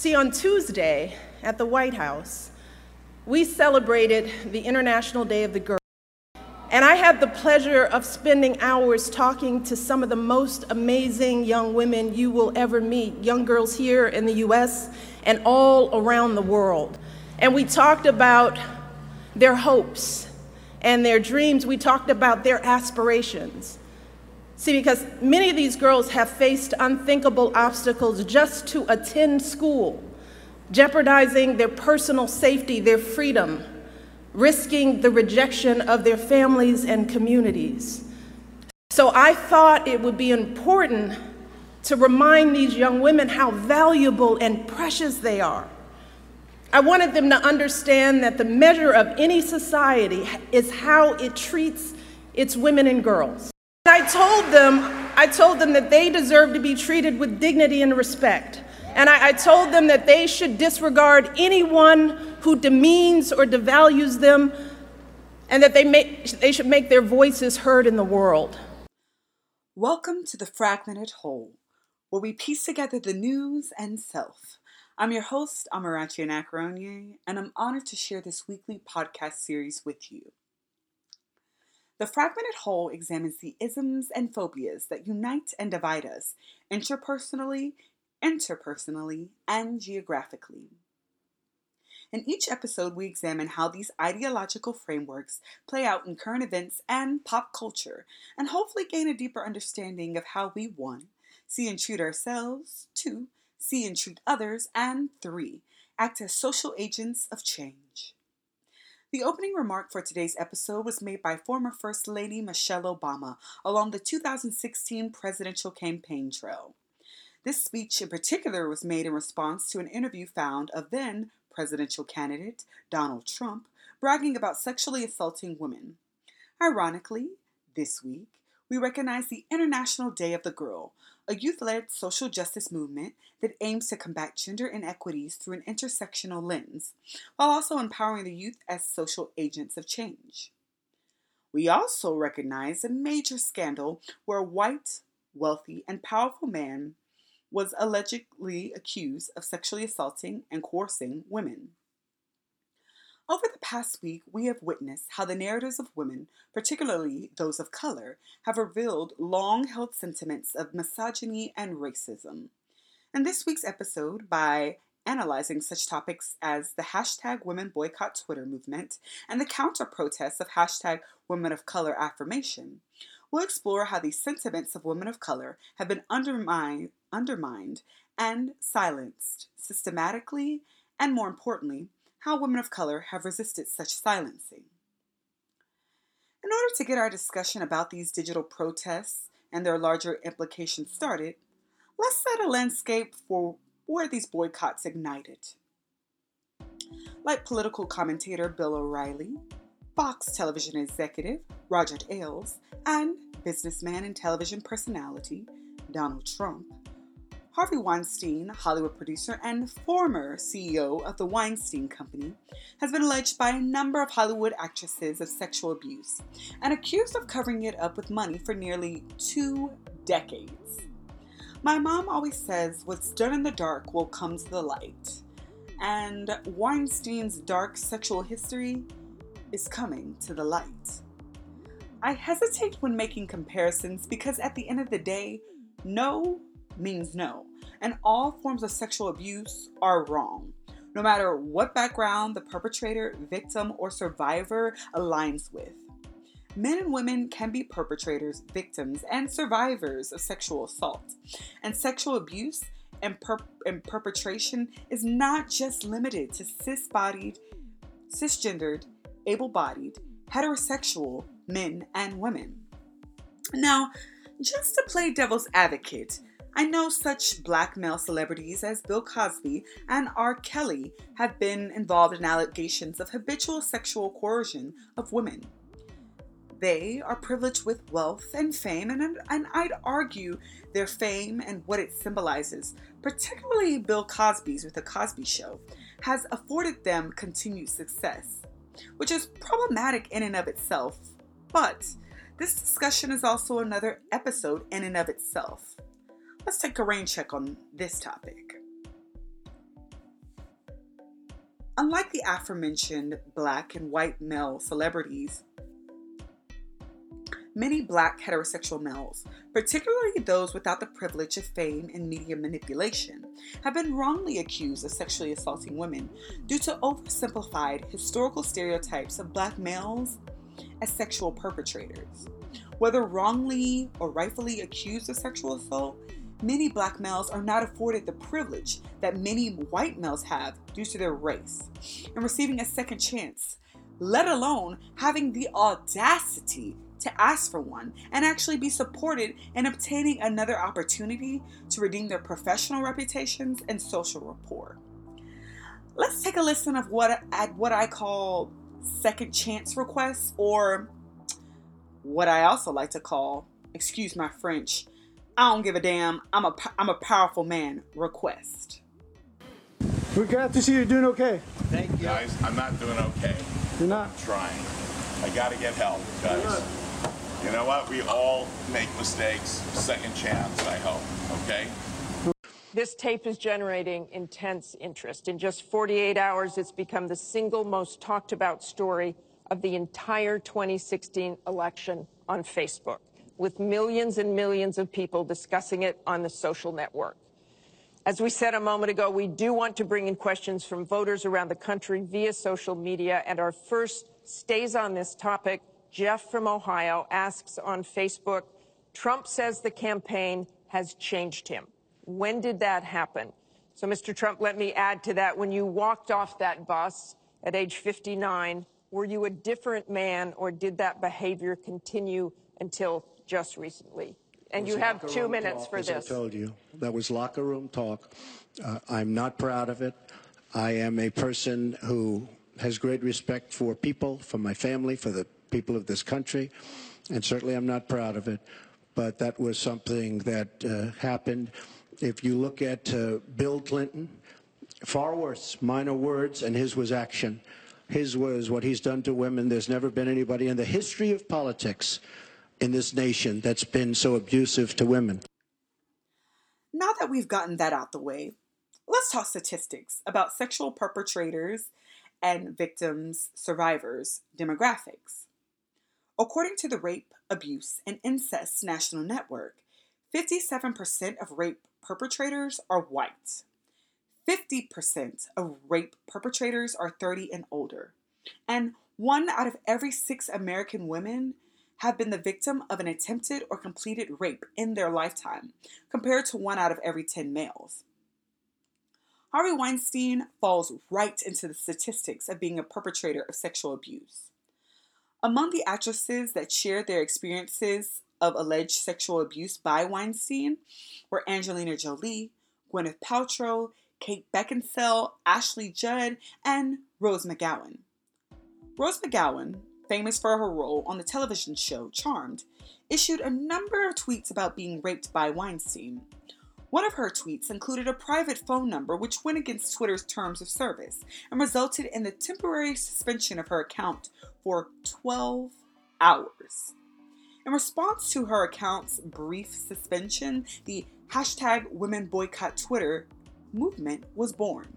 See, on Tuesday at the White House, we celebrated the International Day of the Girl. And I had the pleasure of spending hours talking to some of the most amazing young women you will ever meet, young girls here in the US and all around the world. And we talked about their hopes and their dreams. We talked about their aspirations. See, because many of these girls have faced unthinkable obstacles just to attend school, jeopardizing their personal safety, their freedom, risking the rejection of their families and communities. So I thought it would be important to remind these young women how valuable and precious they are. I wanted them to understand that the measure of any society is how it treats its women and girls. I told them, I told them that they deserve to be treated with dignity and respect. And I, I, told them that they should disregard anyone who demeans or devalues them, and that they, they should make their voices heard in the world. Welcome to the Fragmented Whole, where we piece together the news and self. I'm your host, Amarachi Anacronye, and I'm honored to share this weekly podcast series with you. The fragmented whole examines the isms and phobias that unite and divide us interpersonally, interpersonally, and geographically. In each episode, we examine how these ideological frameworks play out in current events and pop culture, and hopefully gain a deeper understanding of how we, one, see and treat ourselves, two, see and treat others, and three, act as social agents of change. The opening remark for today's episode was made by former First Lady Michelle Obama along the 2016 presidential campaign trail. This speech in particular was made in response to an interview found of then presidential candidate Donald Trump bragging about sexually assaulting women. Ironically, this week, we recognize the International Day of the Girl, a youth led social justice movement that aims to combat gender inequities through an intersectional lens, while also empowering the youth as social agents of change. We also recognize a major scandal where a white, wealthy, and powerful man was allegedly accused of sexually assaulting and coercing women. Over the past week, we have witnessed how the narratives of women, particularly those of color, have revealed long held sentiments of misogyny and racism. In this week's episode, by analyzing such topics as the hashtag Women Boycott Twitter movement and the counter protests of hashtag Women of Color affirmation, we'll explore how these sentiments of women of color have been undermined, undermined and silenced systematically, and more importantly, how women of color have resisted such silencing. In order to get our discussion about these digital protests and their larger implications started, let's set a landscape for where these boycotts ignited. Like political commentator Bill O'Reilly, Fox television executive Roger Ailes, and businessman and television personality Donald Trump, Harvey Weinstein, Hollywood producer and former CEO of the Weinstein Company, has been alleged by a number of Hollywood actresses of sexual abuse and accused of covering it up with money for nearly two decades. My mom always says what's done in the dark will come to the light, and Weinstein's dark sexual history is coming to the light. I hesitate when making comparisons because at the end of the day, no means no, and all forms of sexual abuse are wrong, no matter what background the perpetrator, victim, or survivor aligns with. Men and women can be perpetrators, victims, and survivors of sexual assault. And sexual abuse and, per- and perpetration is not just limited to cis bodied, cisgendered, able bodied, heterosexual men and women. Now, just to play devil's advocate, I know such black male celebrities as Bill Cosby and R. Kelly have been involved in allegations of habitual sexual coercion of women. They are privileged with wealth and fame, and, and I'd argue their fame and what it symbolizes, particularly Bill Cosby's with The Cosby Show, has afforded them continued success, which is problematic in and of itself. But This discussion is also another episode in and of itself. Let's take a rain check on this topic. Unlike the aforementioned black and white male celebrities, many black heterosexual males, particularly those without the privilege of fame and media manipulation, have been wrongly accused of sexually assaulting women due to oversimplified historical stereotypes of black males as sexual perpetrators. Whether wrongly or rightfully accused of sexual assault, many black males are not afforded the privilege that many white males have due to their race and receiving a second chance, let alone having the audacity to ask for one and actually be supported in obtaining another opportunity to redeem their professional reputations and social rapport. Let's take a listen of what at what I call second chance requests or what I also like to call, excuse my French, I don't give a damn. I'm a I'm a powerful man. Request. We're glad to see you're doing okay. Thank you. Guys, I'm not doing okay. You're not? I'm trying. I gotta get help, guys. You know what? We all make mistakes. Second chance, I hope. Okay? This tape is generating intense interest. In just 48 hours, it's become the single most talked about story of the entire 2016 election on Facebook with millions and millions of people discussing it on the social network. As we said a moment ago, we do want to bring in questions from voters around the country via social media, and our first stays on this topic. Jeff from Ohio asks on Facebook Trump says the campaign has changed him. When did that happen? So, Mr. Trump, let me add to that. When you walked off that bus at age 59, were you a different man, or did that behavior continue until just recently. And you have two minutes talk, for this. I told you, that was locker room talk. Uh, I'm not proud of it. I am a person who has great respect for people, for my family, for the people of this country, and certainly I'm not proud of it. But that was something that uh, happened. If you look at uh, Bill Clinton, far worse, minor words, and his was action. His was what he's done to women. There's never been anybody in the history of politics in this nation that's been so abusive to women. Now that we've gotten that out the way, let's talk statistics about sexual perpetrators and victims, survivors, demographics. According to the Rape, Abuse, and Incest National Network, 57% of rape perpetrators are white. 50% of rape perpetrators are 30 and older. And one out of every six American women have been the victim of an attempted or completed rape in their lifetime, compared to one out of every 10 males. Harvey Weinstein falls right into the statistics of being a perpetrator of sexual abuse. Among the actresses that shared their experiences of alleged sexual abuse by Weinstein were Angelina Jolie, Gwyneth Paltrow, Kate Beckinsale, Ashley Judd, and Rose McGowan. Rose McGowan, famous for her role on the television show Charmed, issued a number of tweets about being raped by Weinstein. One of her tweets included a private phone number which went against Twitter's terms of service and resulted in the temporary suspension of her account for 12 hours. In response to her account's brief suspension, the hashtag Women Boycott Twitter movement was born.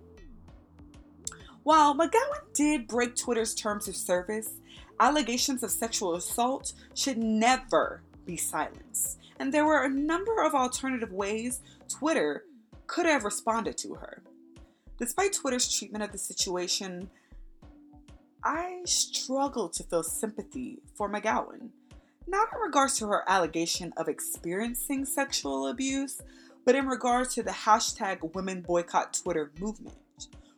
While McGowan did break Twitter's terms of service, allegations of sexual assault should never be silenced. And there were a number of alternative ways Twitter could have responded to her. Despite Twitter's treatment of the situation, I struggle to feel sympathy for McGowan. Not in regards to her allegation of experiencing sexual abuse, but in regards to the hashtag Women Boycott Twitter movement,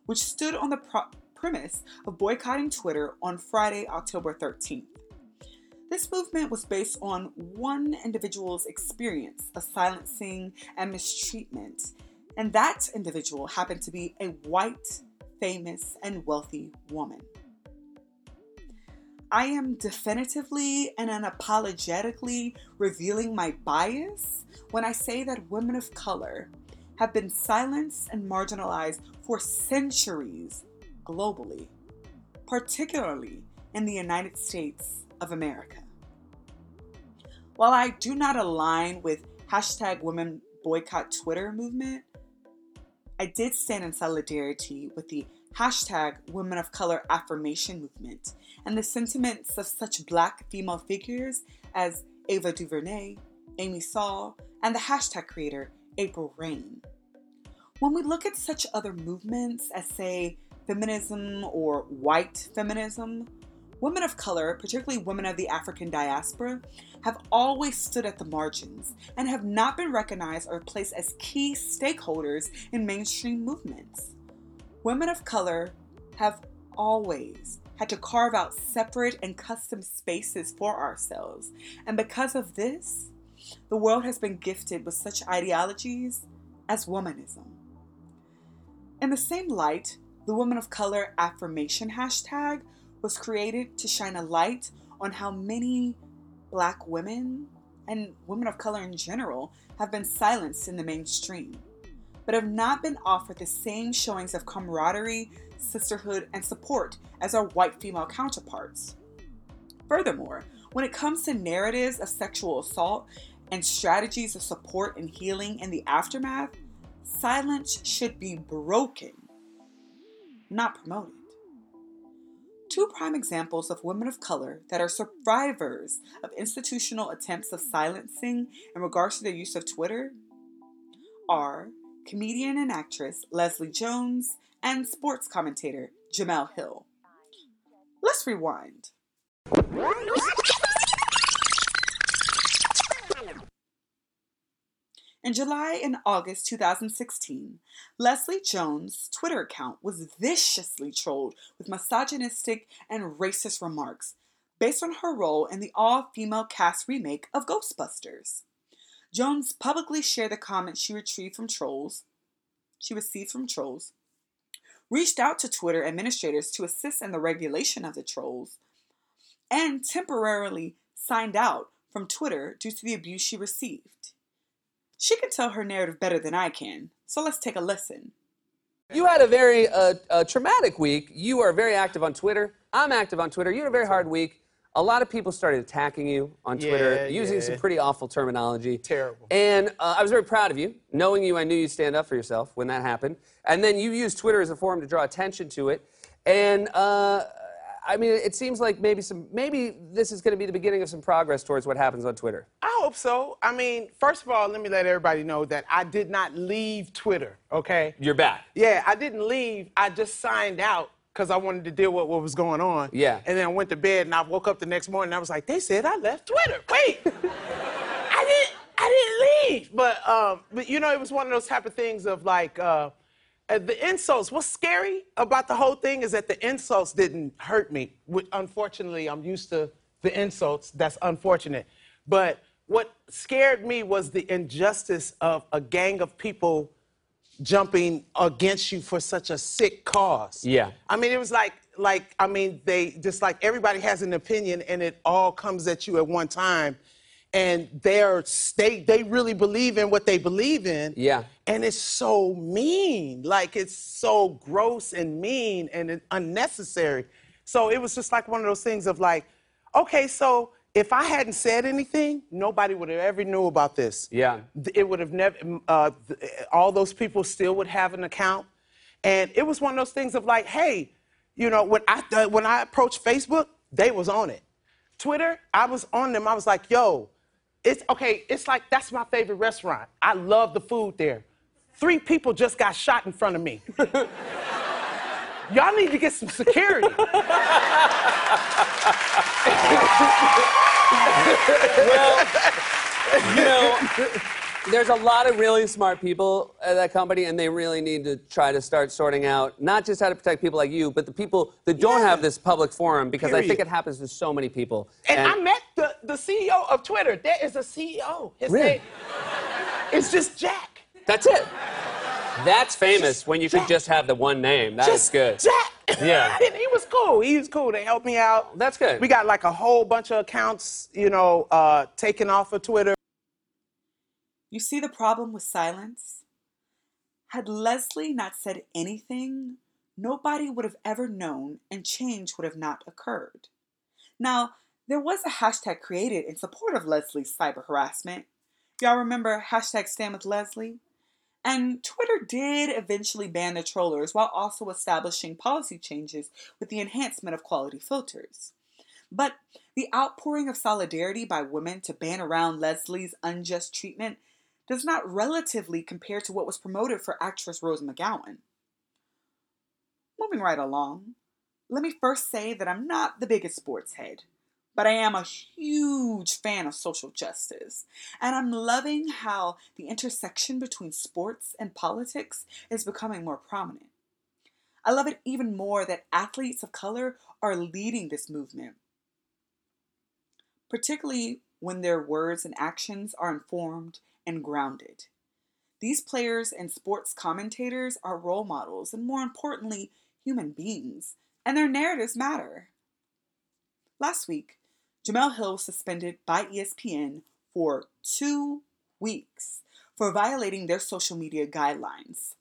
which stood on the pro- premise of boycotting Twitter on Friday, October 13th. This movement was based on one individual's experience of silencing and mistreatment, and that individual happened to be a white, famous, and wealthy woman. I am definitively and unapologetically revealing my bias when I say that women of color have been silenced and marginalized for centuries globally, particularly in the United States of America. While I do not align with hashtag women boycott Twitter movement, I did stand in solidarity with the hashtag women of color affirmation movement and the sentiments of such black female figures as Ava DuVernay, Amy Saul, and the hashtag creator April Reign. When we look at such other movements as, say, feminism or white feminism, women of color, particularly women of the African diaspora, have always stood at the margins and have not been recognized or placed as key stakeholders in mainstream movements. Women of color have always had to carve out separate and custom spaces for ourselves, and because of this, the world has been gifted with such ideologies as womanism. In the same light, the Women of Color affirmation hashtag was created to shine a light on how many black women and women of color in general have been silenced in the mainstream, but have not been offered the same showings of camaraderie, sisterhood, and support as our white female counterparts. Furthermore, when it comes to narratives of sexual assault and strategies of support and healing in the aftermath, silence should be broken, not promoted. Two prime examples of women of color that are survivors of institutional attempts of silencing in regards to their use of Twitter are comedian and actress Leslie Jones and sports commentator Jemele Hill. Let's rewind. In July and August 2016, Leslie Jones' Twitter account was viciously trolled with misogynistic and racist remarks based on her role in the all female cast remake of Ghostbusters. Jones publicly shared the comments she retrieved from trolls, she received from trolls, reached out to Twitter administrators to assist in the regulation of the trolls, and temporarily signed out from Twitter due to the abuse she received. She can tell her narrative better than I can, so let's take a listen. You had a very uh, uh, traumatic week. You are very active on Twitter. I'm active on Twitter. You had a very hard week. A lot of people started attacking you on Twitter, Yeah, using yeah. some pretty awful terminology. Terrible. And uh, I was very proud of you. Knowing you, I knew you'd stand up for yourself when that happened. And then you used Twitter as a forum to draw attention to it. And uh, I mean, it seems like maybe some, maybe this is going to be the beginning of some progress towards what happens on Twitter. I hope so. I mean, first of all, let me let everybody know that I did not leave Twitter, okay? You're back. Yeah, I didn't leave. I just signed out because I wanted to deal with what was going on. Yeah. And then I went to bed and I woke up the next morning and I was like, they said I left Twitter. Wait. I didn't I didn't leave. But um, but you know, it was one of those type of things of like uh, uh, the insults. What's scary about the whole thing is that the insults didn't hurt me. Which, unfortunately, I'm used to the insults. That's unfortunate. But what scared me was the injustice of a gang of people jumping against you for such a sick cause. Yeah. I mean, it was like, like I mean, they just like everybody has an opinion, and it all comes at you at one time, and they're they they really believe in what they believe in. Yeah. And it's so mean, like it's so gross and mean and unnecessary. So it was just like one of those things of like, okay, so if I hadn't said anything, nobody would have ever knew about this Yeah. it would have never uh, all those people still would have an account and it was one of those things of like hey you know when i uh, when i approached facebook they was on it twitter i was on them i was like yo it's okay it's like that's my favorite restaurant. I love the food there. Three people just got shot in front of me. Y'all need to get some security. Well, you know, there's a lot of really smart people at that company, and they really need to try to start sorting out not just how to protect people like you, but the people that don't Yeah. have this public forum, because I think it happens to so many people. And, I met the, the CEO of Twitter. There is a CEO. His Really? name it's just Jack. that's it. That's famous when you could just have the one name. That is just good. Jack. Yeah. and he was cool. He was cool. They helped me out. That's good. We got like a whole bunch of accounts, you know, uh, taken off of Twitter. You see the problem with silence? Had Leslie not said anything, nobody would have ever known and change would have not occurred. Now, There was a hashtag created in support of Leslie's cyber harassment. Y'all remember hashtag stand with Leslie? And Twitter did eventually ban the trollers while also establishing policy changes with the enhancement of quality filters. But the outpouring of solidarity by women to ban around Leslie's unjust treatment does not relatively compare to what was promoted for actress Rose McGowan. Moving right along, let me first say that I'm not the biggest sports head, but I am a huge fan of social justice, and I'm loving how the intersection between sports and politics is becoming more prominent. I love it even more that athletes of color are leading this movement, particularly when their words and actions are informed and grounded. These players and sports commentators are role models and, more importantly, human beings, and their narratives matter. Last week, Jemele Hill was suspended by ESPN for two weeks for violating their social media guidelines.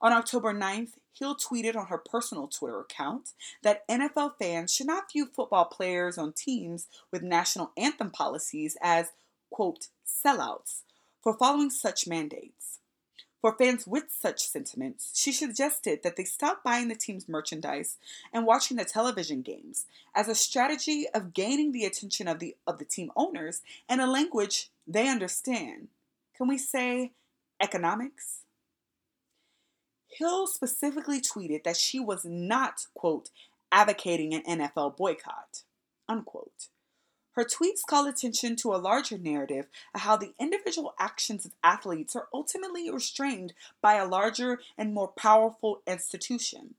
On October 9th, Hill tweeted on her personal Twitter account that NFL fans should not view football players on teams with national anthem policies as, quote, sellouts for following such mandates. For fans with such sentiments, she suggested that they stop buying the team's merchandise and watching the television games as a strategy of gaining the attention of the of the team owners in a language they understand. Can we say economics? Hill specifically tweeted that she was not, quote, advocating an NFL boycott, unquote. Her tweets call attention to a larger narrative of how the individual actions of athletes are ultimately restrained by a larger and more powerful institution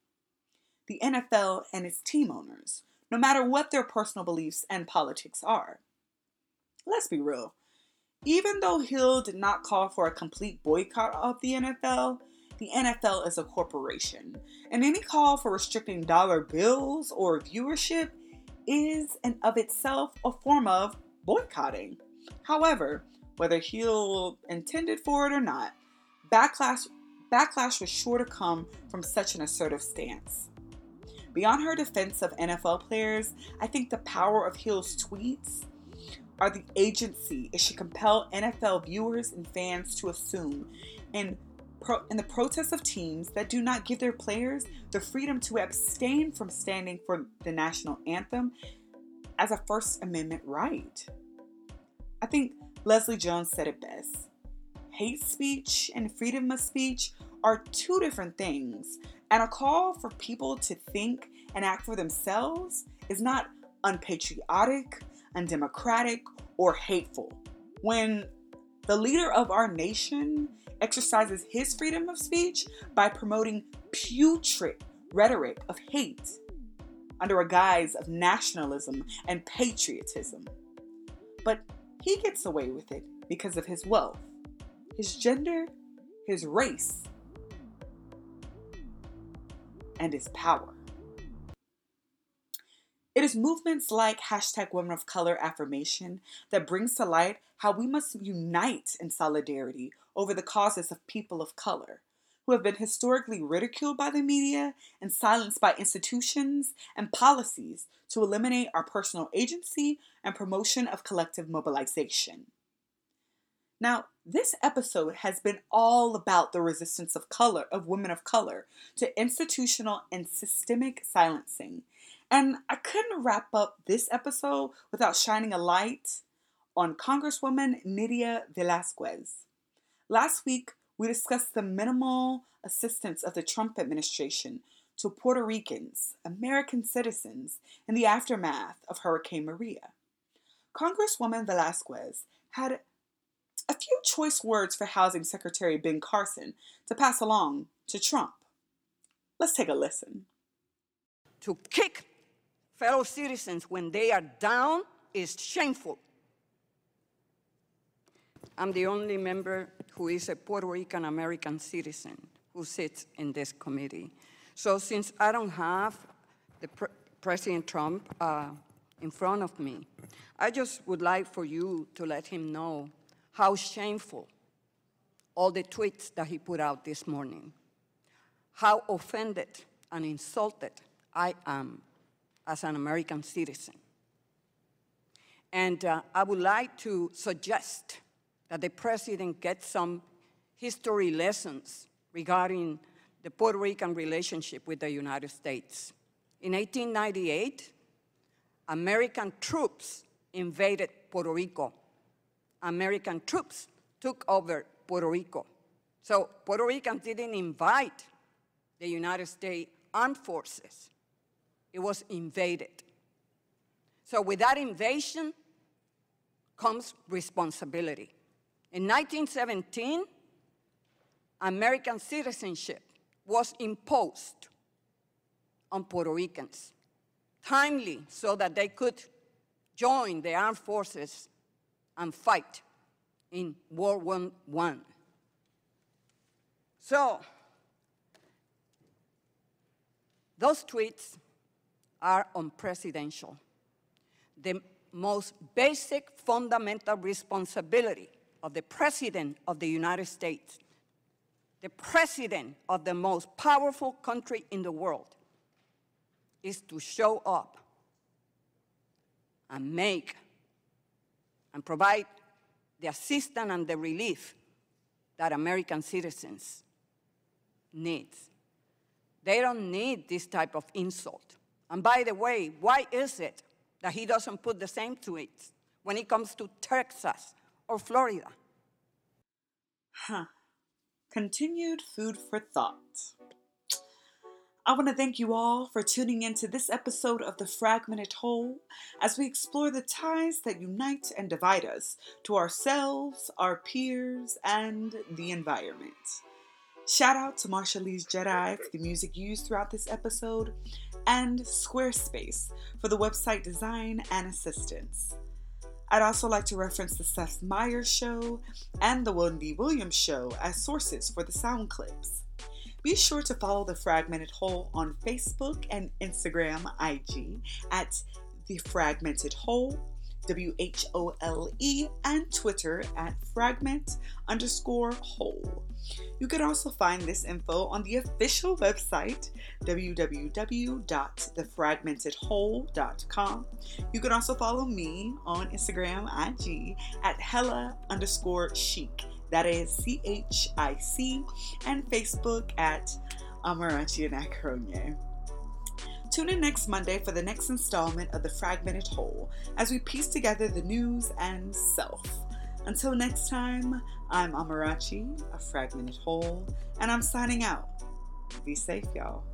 the NFL and its team owners, no matter what their personal beliefs and politics are. Let's be real. Even though Hill did not call for a complete boycott of the NFL, the NFL is a corporation, and any call for restricting dollar bills or viewership is and of itself a form of boycotting. However, whether Hill intended for it or not, backlash, backlash was sure to come from such an assertive stance. Beyond her defense of NFL players, I think the power of Hill's tweets are the agency it should compel NFL viewers and fans to assume in pro- in the protests of teams that do not give their players the freedom to abstain from standing for the national anthem as a First Amendment right. I think Leslie Jones said it best. Hate speech and freedom of speech are two different things, and a call for people to think and act for themselves is not unpatriotic, undemocratic, or hateful. When the leader of our nation exercises his freedom of speech by promoting putrid rhetoric of hate under a guise of nationalism and patriotism. But he gets away with it because of his wealth, his gender, his race, and his power. It is movements like hashtag Women of Color Affirmation that brings to light how we must unite in solidarity over the causes of people of color who have been historically ridiculed by the media and silenced by institutions and policies to eliminate our personal agency and promotion of collective mobilization. Now, this episode has been all about the resistance of color of women of color to institutional and systemic silencing and I couldn't wrap up this episode without shining a light on Congresswoman Nydia Velázquez. Last week, we discussed the minimal assistance of the Trump administration to Puerto Ricans, American citizens, in the aftermath of Hurricane Maria. Congresswoman Velázquez had a few choice words for Housing Secretary Ben Carson to pass along to Trump. Let's take a listen. To kick fellow citizens when they are down is shameful. I'm the only member who is a Puerto Rican American citizen who sits in this committee. So since I don't have the pre President Trump uh, in front of me, I just would like for you to let him know how shameful all the tweets that he put out this morning, how offended and insulted I am as an American citizen. And uh, I would like to suggest that the president get some history lessons regarding the Puerto Rican relationship with the United States. In 1898, American troops invaded Puerto Rico. American troops took over Puerto Rico. So Puerto Ricans didn't invite the United States armed forces. It was invaded. So with that invasion comes responsibility. In 1917, American citizenship was imposed on Puerto Ricans, timely so that they could join the armed forces and fight in World War I. So, those tweets are unprecedented. The most basic fundamental responsibility of the President of the United States, the President of the most powerful country in the world, is to show up and make and provide the assistance and the relief that American citizens need. They don't need this type of insult. And by the way, why is it that he doesn't put the same tweets when it comes to Texas or Florida? Huh. Continued food for thought. I want to thank you all for tuning in to this episode of The Fragmented Whole as we explore the ties that unite and divide us to ourselves, our peers, and the environment. Shout out to Marshallese Jedi for the music used throughout this episode, and Squarespace for the website design and assistance. I'd also like to reference the Seth Meyers Show and the Wendy Williams Show as sources for the sound clips. Be sure to follow The Fragmented Whole on Facebook and Instagram, IG, at The Fragmented Whole, W H O L E, and Twitter at fragment underscore whole. You can also find this info on the official website, www.thefragmentedwhole.com. You can also follow me on Instagram, IG, at hella underscore chic. That is C H I C, and Facebook at Amarachi Anacronye. Tune in next Monday for the next installment of The Fragmented Whole as we piece together the news and self. Until next time, I'm Amarachi, a fragmented whole, and I'm signing out. Be safe, y'all.